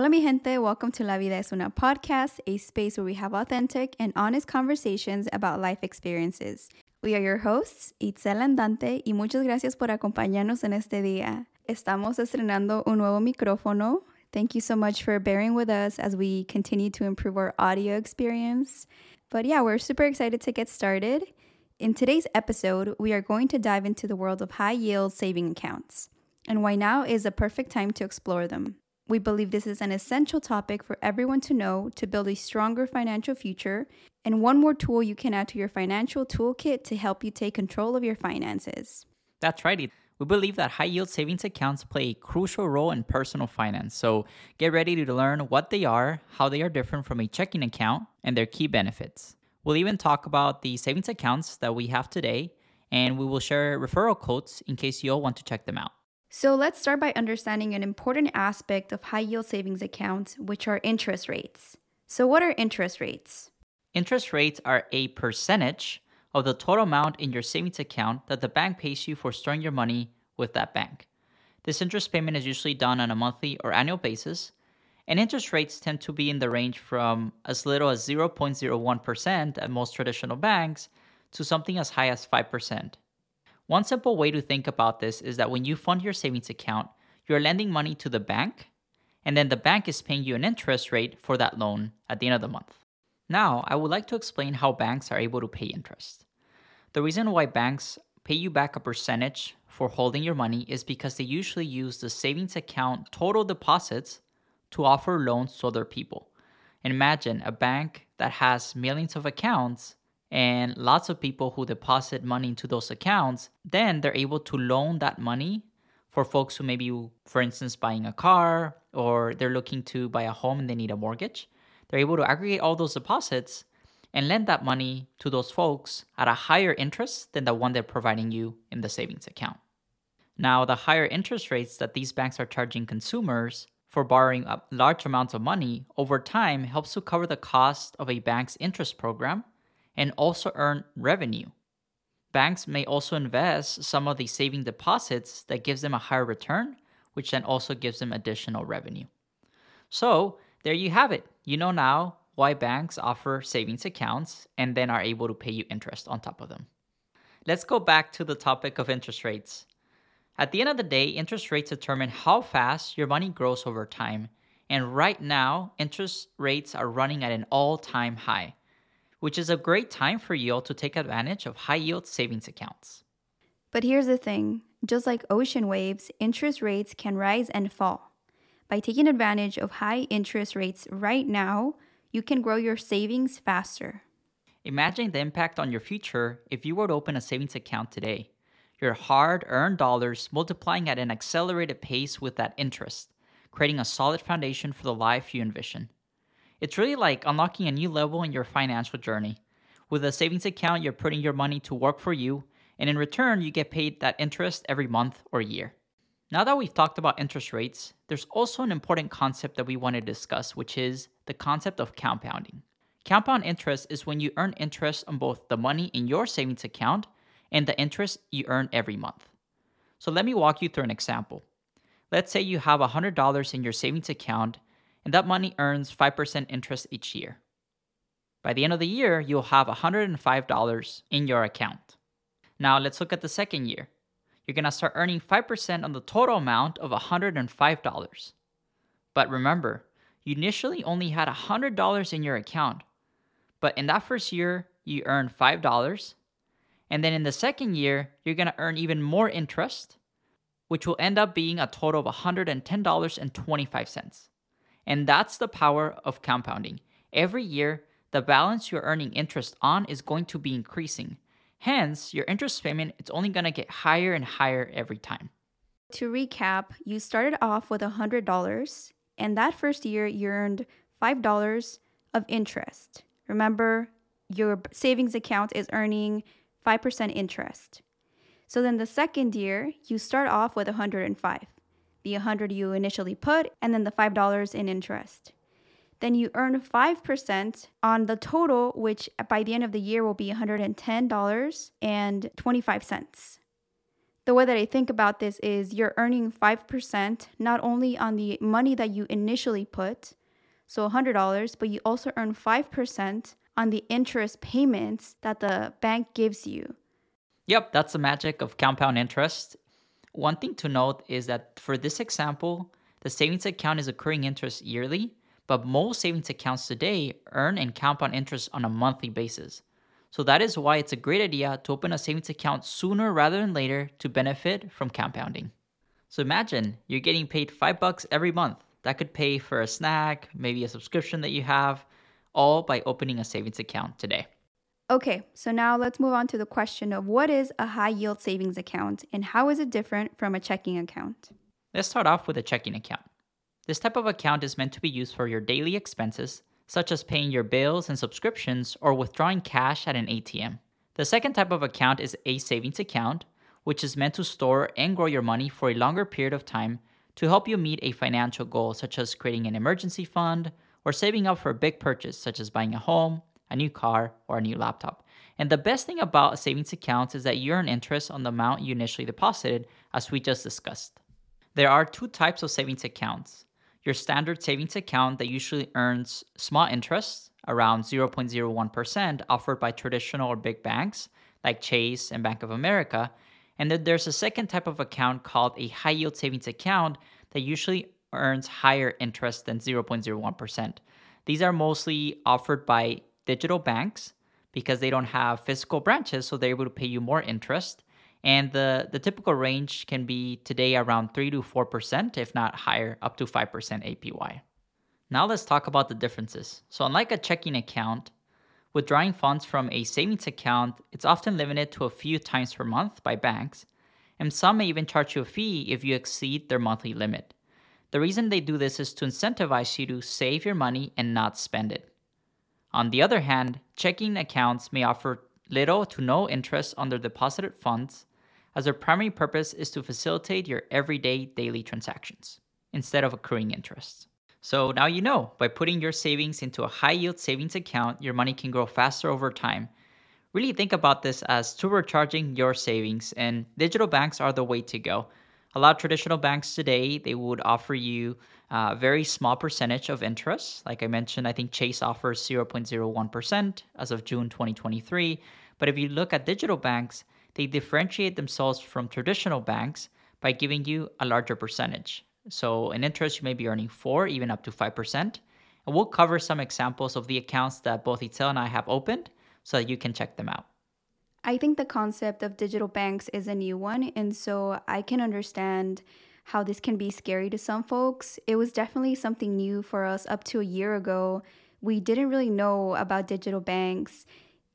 Hola, mi gente. Welcome to La Vida es una podcast, a space where we have authentic and honest conversations about life experiences. We are your hosts, Itzel Andante, and Dante, y muchas gracias por acompañarnos en este día. Estamos estrenando un nuevo micrófono. Thank you so much for bearing with us as we continue to improve our audio experience. But yeah, we're super excited to get started. In today's episode, we are going to dive into the world of high yield saving accounts and why now is a perfect time to explore them. We believe this is an essential topic for everyone to know to build a stronger financial future and one more tool you can add to your financial toolkit to help you take control of your finances. That's right. We believe that high yield savings accounts play a crucial role in personal finance. So get ready to learn what they are, how they are different from a checking account, and their key benefits. We'll even talk about the savings accounts that we have today, and we will share referral codes in case you all want to check them out. So let's start by understanding an important aspect of high yield savings accounts, which are interest rates. So, what are interest rates? Interest rates are a percentage of the total amount in your savings account that the bank pays you for storing your money with that bank. This interest payment is usually done on a monthly or annual basis, and interest rates tend to be in the range from as little as 0.01% at most traditional banks to something as high as 5%. One simple way to think about this is that when you fund your savings account, you're lending money to the bank, and then the bank is paying you an interest rate for that loan at the end of the month. Now, I would like to explain how banks are able to pay interest. The reason why banks pay you back a percentage for holding your money is because they usually use the savings account total deposits to offer loans to other people. Imagine a bank that has millions of accounts and lots of people who deposit money into those accounts, then they're able to loan that money for folks who maybe, for instance, buying a car or they're looking to buy a home and they need a mortgage. They're able to aggregate all those deposits and lend that money to those folks at a higher interest than the one they're providing you in the savings account. Now, the higher interest rates that these banks are charging consumers for borrowing large amounts of money over time helps to cover the cost of a bank's interest program and also earn revenue. Banks may also invest some of the saving deposits that gives them a higher return, which then also gives them additional revenue. So, there you have it. You know now why banks offer savings accounts and then are able to pay you interest on top of them. Let's go back to the topic of interest rates. At the end of the day, interest rates determine how fast your money grows over time. And right now, interest rates are running at an all time high which is a great time for you all to take advantage of high yield savings accounts. But here's the thing just like ocean waves, interest rates can rise and fall. By taking advantage of high interest rates right now, you can grow your savings faster. Imagine the impact on your future if you were to open a savings account today. Your hard earned dollars multiplying at an accelerated pace with that interest, creating a solid foundation for the life you envision. It's really like unlocking a new level in your financial journey. With a savings account, you're putting your money to work for you, and in return, you get paid that interest every month or year. Now that we've talked about interest rates, there's also an important concept that we want to discuss, which is the concept of compounding. Compound interest is when you earn interest on both the money in your savings account and the interest you earn every month. So let me walk you through an example. Let's say you have $100 in your savings account and that money earns 5% interest each year. By the end of the year, you'll have $105 in your account. Now let's look at the second year. You're gonna start earning 5% on the total amount of $105. But remember, you initially only had $100 in your account. But in that first year, you earned $5. And then in the second year, you're gonna earn even more interest, which will end up being a total of $110.25. And that's the power of compounding. Every year, the balance you're earning interest on is going to be increasing. Hence, your interest payment is only going to get higher and higher every time. To recap, you started off with $100, and that first year you earned $5 of interest. Remember, your savings account is earning 5% interest. So then the second year, you start off with 105 the 100 you initially put, and then the $5 in interest. Then you earn 5% on the total, which by the end of the year will be $110.25. the way that I think about this is you're earning 5% not only on the money that you initially put, so $100, but you also earn 5% on the interest payments that the bank gives you. Yep, that's the magic of compound interest. One thing to note is that for this example, the savings account is accruing interest yearly, but most savings accounts today earn and compound interest on a monthly basis. So that is why it's a great idea to open a savings account sooner rather than later to benefit from compounding. So imagine you're getting paid 5 bucks every month. That could pay for a snack, maybe a subscription that you have, all by opening a savings account today. Okay, so now let's move on to the question of what is a high yield savings account and how is it different from a checking account? Let's start off with a checking account. This type of account is meant to be used for your daily expenses such as paying your bills and subscriptions or withdrawing cash at an ATM. The second type of account is a savings account, which is meant to store and grow your money for a longer period of time to help you meet a financial goal, such as creating an emergency fund or saving up for a big purchase, such as buying a home, a new car, or a new laptop. And the best thing about savings accounts is that you earn interest on the amount you initially deposited, as we just discussed. There are two types of savings accounts your standard savings account that usually earns small interest, around 0.01%, offered by traditional or big banks like Chase and Bank of America. And then there's a second type of account called a high yield savings account that usually earns higher interest than 0.01%. These are mostly offered by digital banks because they don't have physical branches, so they're able to pay you more interest. And the, the typical range can be today around 3 to 4%, if not higher, up to 5% APY. Now let's talk about the differences. So, unlike a checking account, withdrawing funds from a savings account, it's often limited to a few times per month by banks, and some may even charge you a fee if you exceed their monthly limit. The reason they do this is to incentivize you to save your money and not spend it. On the other hand, checking accounts may offer little to no interest on their deposited funds as their primary purpose is to facilitate your everyday daily transactions instead of accruing interest. So now you know by putting your savings into a high yield savings account, your money can grow faster over time. Really think about this as turbocharging your savings, and digital banks are the way to go. A lot of traditional banks today, they would offer you uh, a very small percentage of interest. Like I mentioned, I think Chase offers 0.01% as of June 2023. But if you look at digital banks, they differentiate themselves from traditional banks by giving you a larger percentage. So, in interest, you may be earning 4, even up to 5%. And we'll cover some examples of the accounts that both Itzel and I have opened so that you can check them out. I think the concept of digital banks is a new one, and so I can understand how this can be scary to some folks. It was definitely something new for us up to a year ago. We didn't really know about digital banks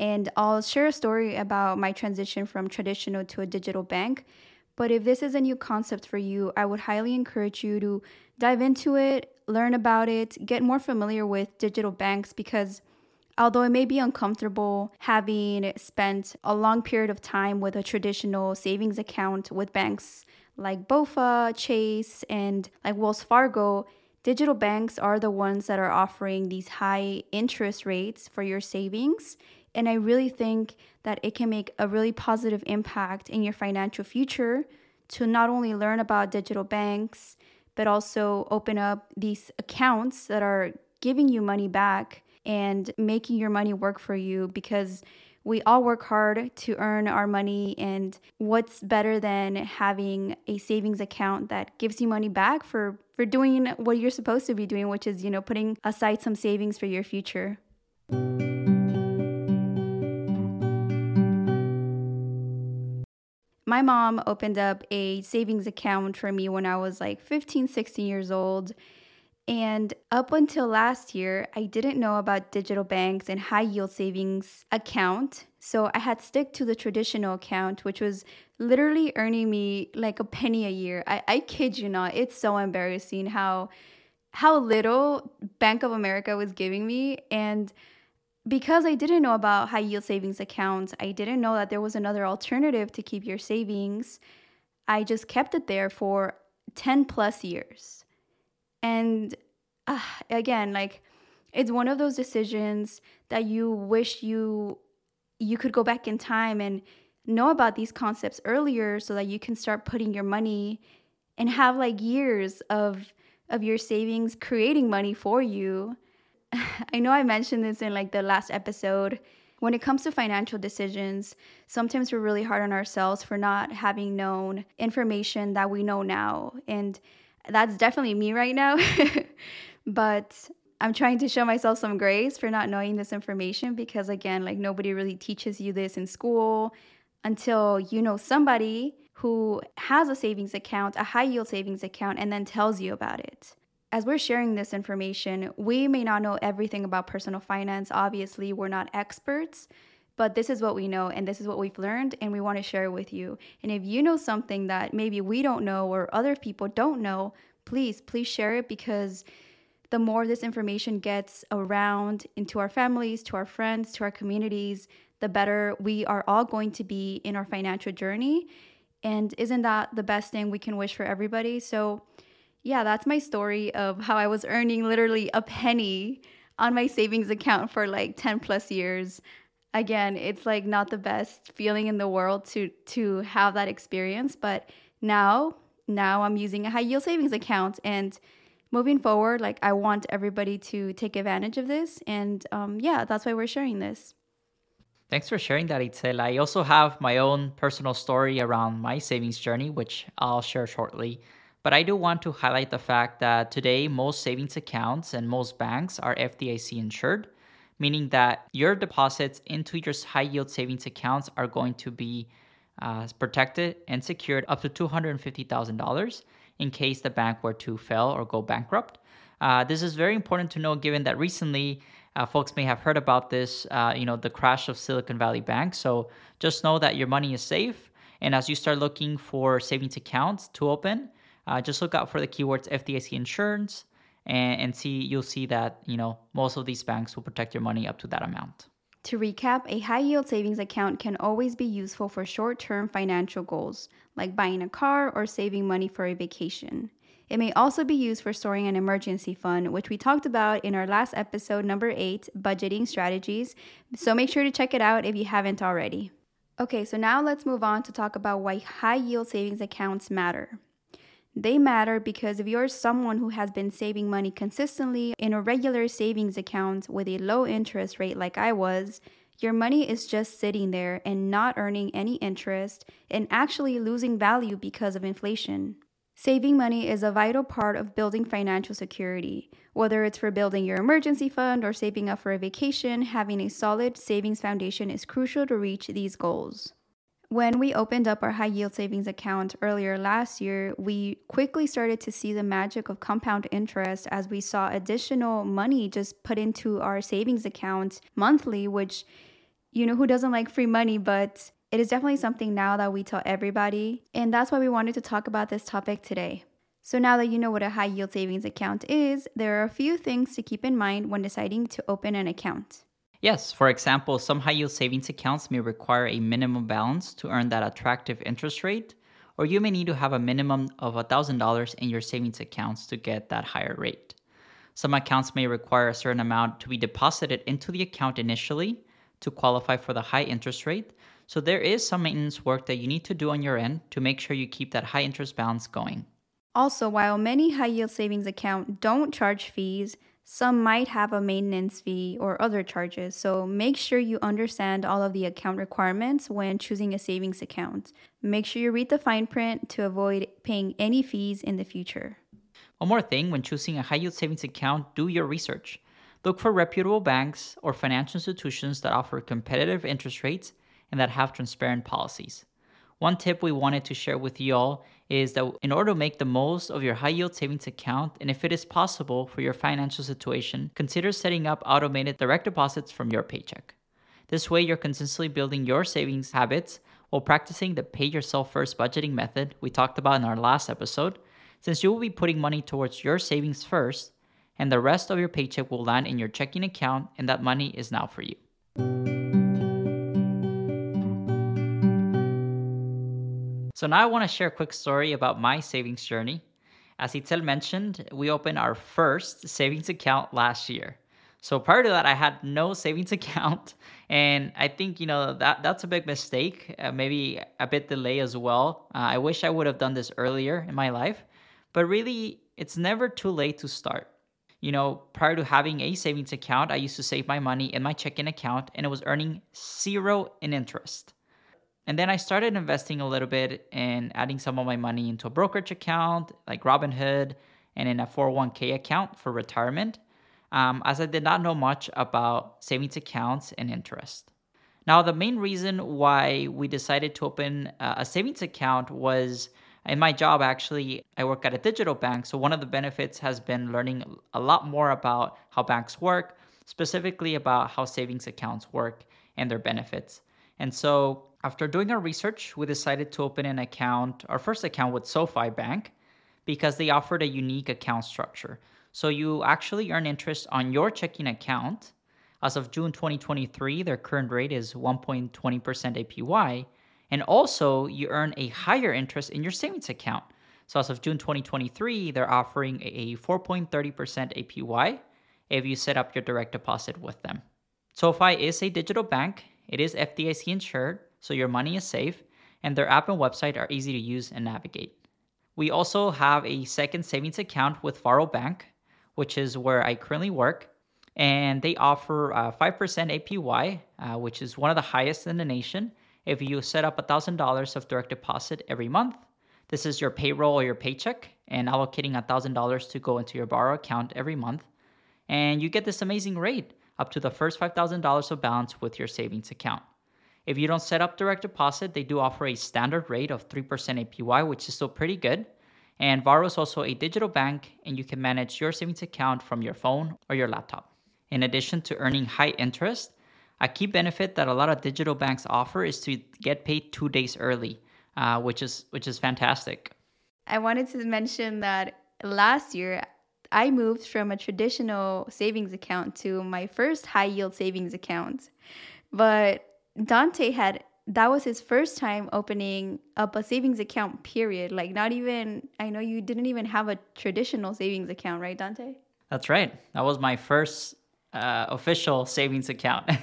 and I'll share a story about my transition from traditional to a digital bank. But if this is a new concept for you, I would highly encourage you to dive into it, learn about it, get more familiar with digital banks because although it may be uncomfortable having spent a long period of time with a traditional savings account with banks like BOFA, Chase, and like Wells Fargo, digital banks are the ones that are offering these high interest rates for your savings. And I really think that it can make a really positive impact in your financial future to not only learn about digital banks, but also open up these accounts that are giving you money back and making your money work for you because we all work hard to earn our money and what's better than having a savings account that gives you money back for for doing what you're supposed to be doing which is you know putting aside some savings for your future my mom opened up a savings account for me when I was like 15, 16 years old. And up until last year, I didn't know about digital banks and high yield savings account. So I had stick to the traditional account, which was literally earning me like a penny a year. I, I kid you not. It's so embarrassing how how little Bank of America was giving me. And because I didn't know about high yield savings accounts, I didn't know that there was another alternative to keep your savings. I just kept it there for 10 plus years. And uh, again, like it's one of those decisions that you wish you you could go back in time and know about these concepts earlier so that you can start putting your money and have like years of of your savings creating money for you. I know I mentioned this in like the last episode. When it comes to financial decisions, sometimes we're really hard on ourselves for not having known information that we know now. And that's definitely me right now. but I'm trying to show myself some grace for not knowing this information because, again, like nobody really teaches you this in school until you know somebody who has a savings account, a high yield savings account, and then tells you about it. As we're sharing this information, we may not know everything about personal finance. Obviously, we're not experts, but this is what we know and this is what we've learned, and we want to share with you. And if you know something that maybe we don't know or other people don't know, please, please share it because the more this information gets around into our families, to our friends, to our communities, the better we are all going to be in our financial journey. And isn't that the best thing we can wish for everybody? So, yeah, that's my story of how I was earning literally a penny on my savings account for like 10 plus years. Again, it's like not the best feeling in the world to to have that experience, but now now I'm using a high yield savings account and moving forward, like I want everybody to take advantage of this. And um, yeah, that's why we're sharing this. Thanks for sharing that, Itzel. I also have my own personal story around my savings journey, which I'll share shortly. But I do want to highlight the fact that today most savings accounts and most banks are FDIC insured, meaning that your deposits into your high yield savings accounts are going to be uh, protected and secured up to $250,000 in case the bank were to fail or go bankrupt. Uh, this is very important to know given that recently uh, folks may have heard about this, uh, you know, the crash of Silicon Valley Bank. So just know that your money is safe. And as you start looking for savings accounts to open, uh, just look out for the keywords FDIC insurance and, and see, you'll see that, you know, most of these banks will protect your money up to that amount. To recap, a high yield savings account can always be useful for short term financial goals, like buying a car or saving money for a vacation. It may also be used for storing an emergency fund, which we talked about in our last episode, number eight, budgeting strategies. So make sure to check it out if you haven't already. Okay, so now let's move on to talk about why high yield savings accounts matter. They matter because if you're someone who has been saving money consistently in a regular savings account with a low interest rate, like I was, your money is just sitting there and not earning any interest and actually losing value because of inflation. Saving money is a vital part of building financial security. Whether it's for building your emergency fund or saving up for a vacation, having a solid savings foundation is crucial to reach these goals. When we opened up our high yield savings account earlier last year, we quickly started to see the magic of compound interest as we saw additional money just put into our savings account monthly, which, you know, who doesn't like free money, but it is definitely something now that we tell everybody. And that's why we wanted to talk about this topic today. So, now that you know what a high yield savings account is, there are a few things to keep in mind when deciding to open an account. Yes, for example, some high yield savings accounts may require a minimum balance to earn that attractive interest rate, or you may need to have a minimum of $1,000 in your savings accounts to get that higher rate. Some accounts may require a certain amount to be deposited into the account initially to qualify for the high interest rate. So there is some maintenance work that you need to do on your end to make sure you keep that high interest balance going. Also, while many high yield savings accounts don't charge fees, some might have a maintenance fee or other charges, so make sure you understand all of the account requirements when choosing a savings account. Make sure you read the fine print to avoid paying any fees in the future. One more thing when choosing a high yield savings account, do your research. Look for reputable banks or financial institutions that offer competitive interest rates and that have transparent policies. One tip we wanted to share with you all is that in order to make the most of your high yield savings account, and if it is possible for your financial situation, consider setting up automated direct deposits from your paycheck. This way, you're consistently building your savings habits while practicing the pay yourself first budgeting method we talked about in our last episode, since you will be putting money towards your savings first, and the rest of your paycheck will land in your checking account, and that money is now for you. So now I want to share a quick story about my savings journey. As Itzel mentioned, we opened our first savings account last year. So prior to that, I had no savings account, and I think you know that that's a big mistake. Uh, maybe a bit delay as well. Uh, I wish I would have done this earlier in my life, but really, it's never too late to start. You know, prior to having a savings account, I used to save my money in my checking account, and it was earning zero in interest. And then I started investing a little bit and adding some of my money into a brokerage account like Robinhood and in a 401k account for retirement um, as I did not know much about savings accounts and interest. Now, the main reason why we decided to open a savings account was in my job, actually, I work at a digital bank. So, one of the benefits has been learning a lot more about how banks work, specifically about how savings accounts work and their benefits. And so, after doing our research, we decided to open an account, our first account with SoFi Bank, because they offered a unique account structure. So you actually earn interest on your checking account. As of June 2023, their current rate is 1.20% APY. And also, you earn a higher interest in your savings account. So as of June 2023, they're offering a 4.30% APY if you set up your direct deposit with them. SoFi is a digital bank. It is FDIC insured, so your money is safe, and their app and website are easy to use and navigate. We also have a second savings account with Varo Bank, which is where I currently work. And they offer uh, 5% APY, uh, which is one of the highest in the nation. If you set up $1,000 of direct deposit every month, this is your payroll or your paycheck, and allocating $1,000 to go into your Varo account every month. And you get this amazing rate up to the first $5,000 of balance with your savings account. If you don't set up direct deposit, they do offer a standard rate of 3% APY, which is still pretty good. And Varo is also a digital bank, and you can manage your savings account from your phone or your laptop. In addition to earning high interest, a key benefit that a lot of digital banks offer is to get paid two days early, uh, which is which is fantastic. I wanted to mention that last year I moved from a traditional savings account to my first high yield savings account, but Dante had that was his first time opening up a savings account period. Like not even i know you didn't even have a traditional savings account right dante? That's right. That was my first uh, official savings account.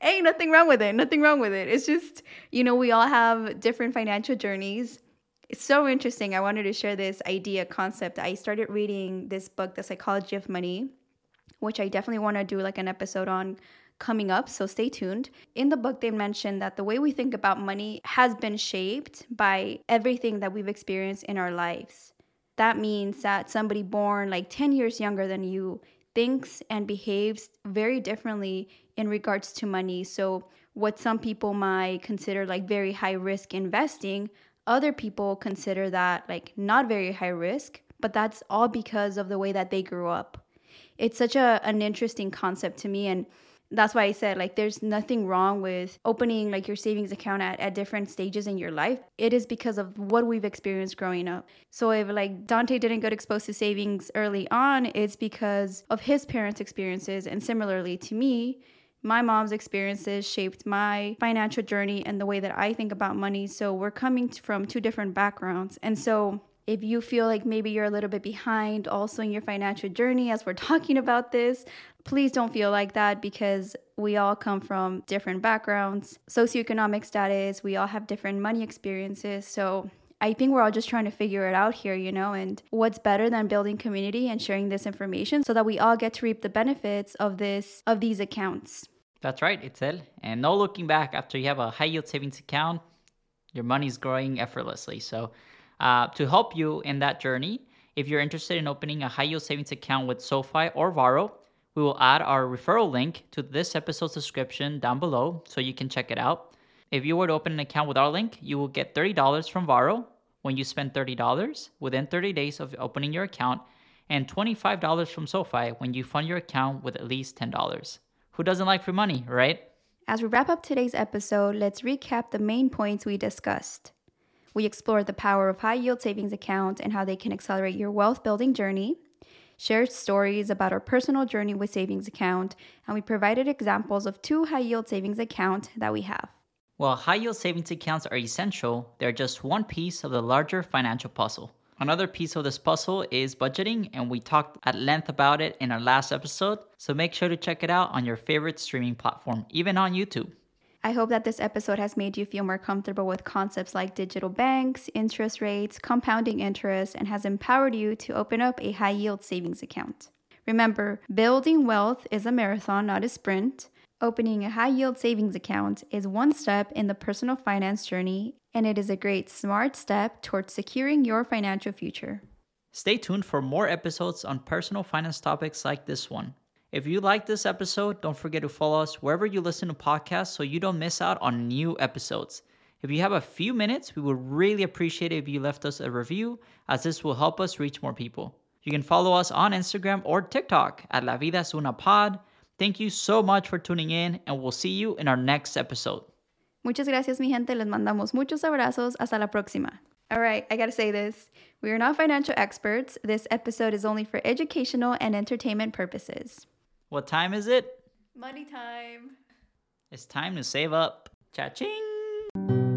Hey nothing wrong with it. Nothing wrong with it. It's just you know we all have different financial journeys. It's so interesting. I wanted to share this idea concept. I started reading this book the psychology of money which i definitely want to do like an episode on coming up, so stay tuned. In the book, they mentioned that the way we think about money has been shaped by everything that we've experienced in our lives. That means that somebody born like 10 years younger than you thinks and behaves very differently in regards to money. So, what some people might consider like very high risk investing, other people consider that like not very high risk, but that's all because of the way that they grew up. It's such a, an interesting concept to me. And that's why I said like there's nothing wrong with opening like your savings account at, at different stages in your life. It is because of what we've experienced growing up. So if like Dante didn't get exposed to savings early on, it's because of his parents' experiences. And similarly to me, my mom's experiences shaped my financial journey and the way that I think about money. So we're coming from two different backgrounds. And so if you feel like maybe you're a little bit behind also in your financial journey as we're talking about this, please don't feel like that because we all come from different backgrounds, socioeconomic status, we all have different money experiences. So I think we're all just trying to figure it out here, you know, and what's better than building community and sharing this information so that we all get to reap the benefits of this of these accounts. That's right, Itzel. And no looking back after you have a high yield savings account, your money's growing effortlessly. So uh, to help you in that journey, if you're interested in opening a high yield savings account with SoFi or Varo, we will add our referral link to this episode's description down below so you can check it out. If you were to open an account with our link, you will get $30 from Varo when you spend $30 within 30 days of opening your account, and $25 from SoFi when you fund your account with at least $10. Who doesn't like free money, right? As we wrap up today's episode, let's recap the main points we discussed. We explored the power of high yield savings accounts and how they can accelerate your wealth building journey, shared stories about our personal journey with savings account, and we provided examples of two high yield savings accounts that we have. While high yield savings accounts are essential, they're just one piece of the larger financial puzzle. Another piece of this puzzle is budgeting, and we talked at length about it in our last episode. So make sure to check it out on your favorite streaming platform, even on YouTube. I hope that this episode has made you feel more comfortable with concepts like digital banks, interest rates, compounding interest, and has empowered you to open up a high yield savings account. Remember, building wealth is a marathon, not a sprint. Opening a high yield savings account is one step in the personal finance journey, and it is a great smart step towards securing your financial future. Stay tuned for more episodes on personal finance topics like this one. If you like this episode, don't forget to follow us wherever you listen to podcasts so you don't miss out on new episodes. If you have a few minutes, we would really appreciate it if you left us a review, as this will help us reach more people. You can follow us on Instagram or TikTok at La Vida es una Pod Thank you so much for tuning in, and we'll see you in our next episode. Muchas gracias, mi gente. Les mandamos muchos abrazos. Hasta la próxima. All right, I gotta say this. We are not financial experts. This episode is only for educational and entertainment purposes. What time is it? Money time. It's time to save up. Cha-ching!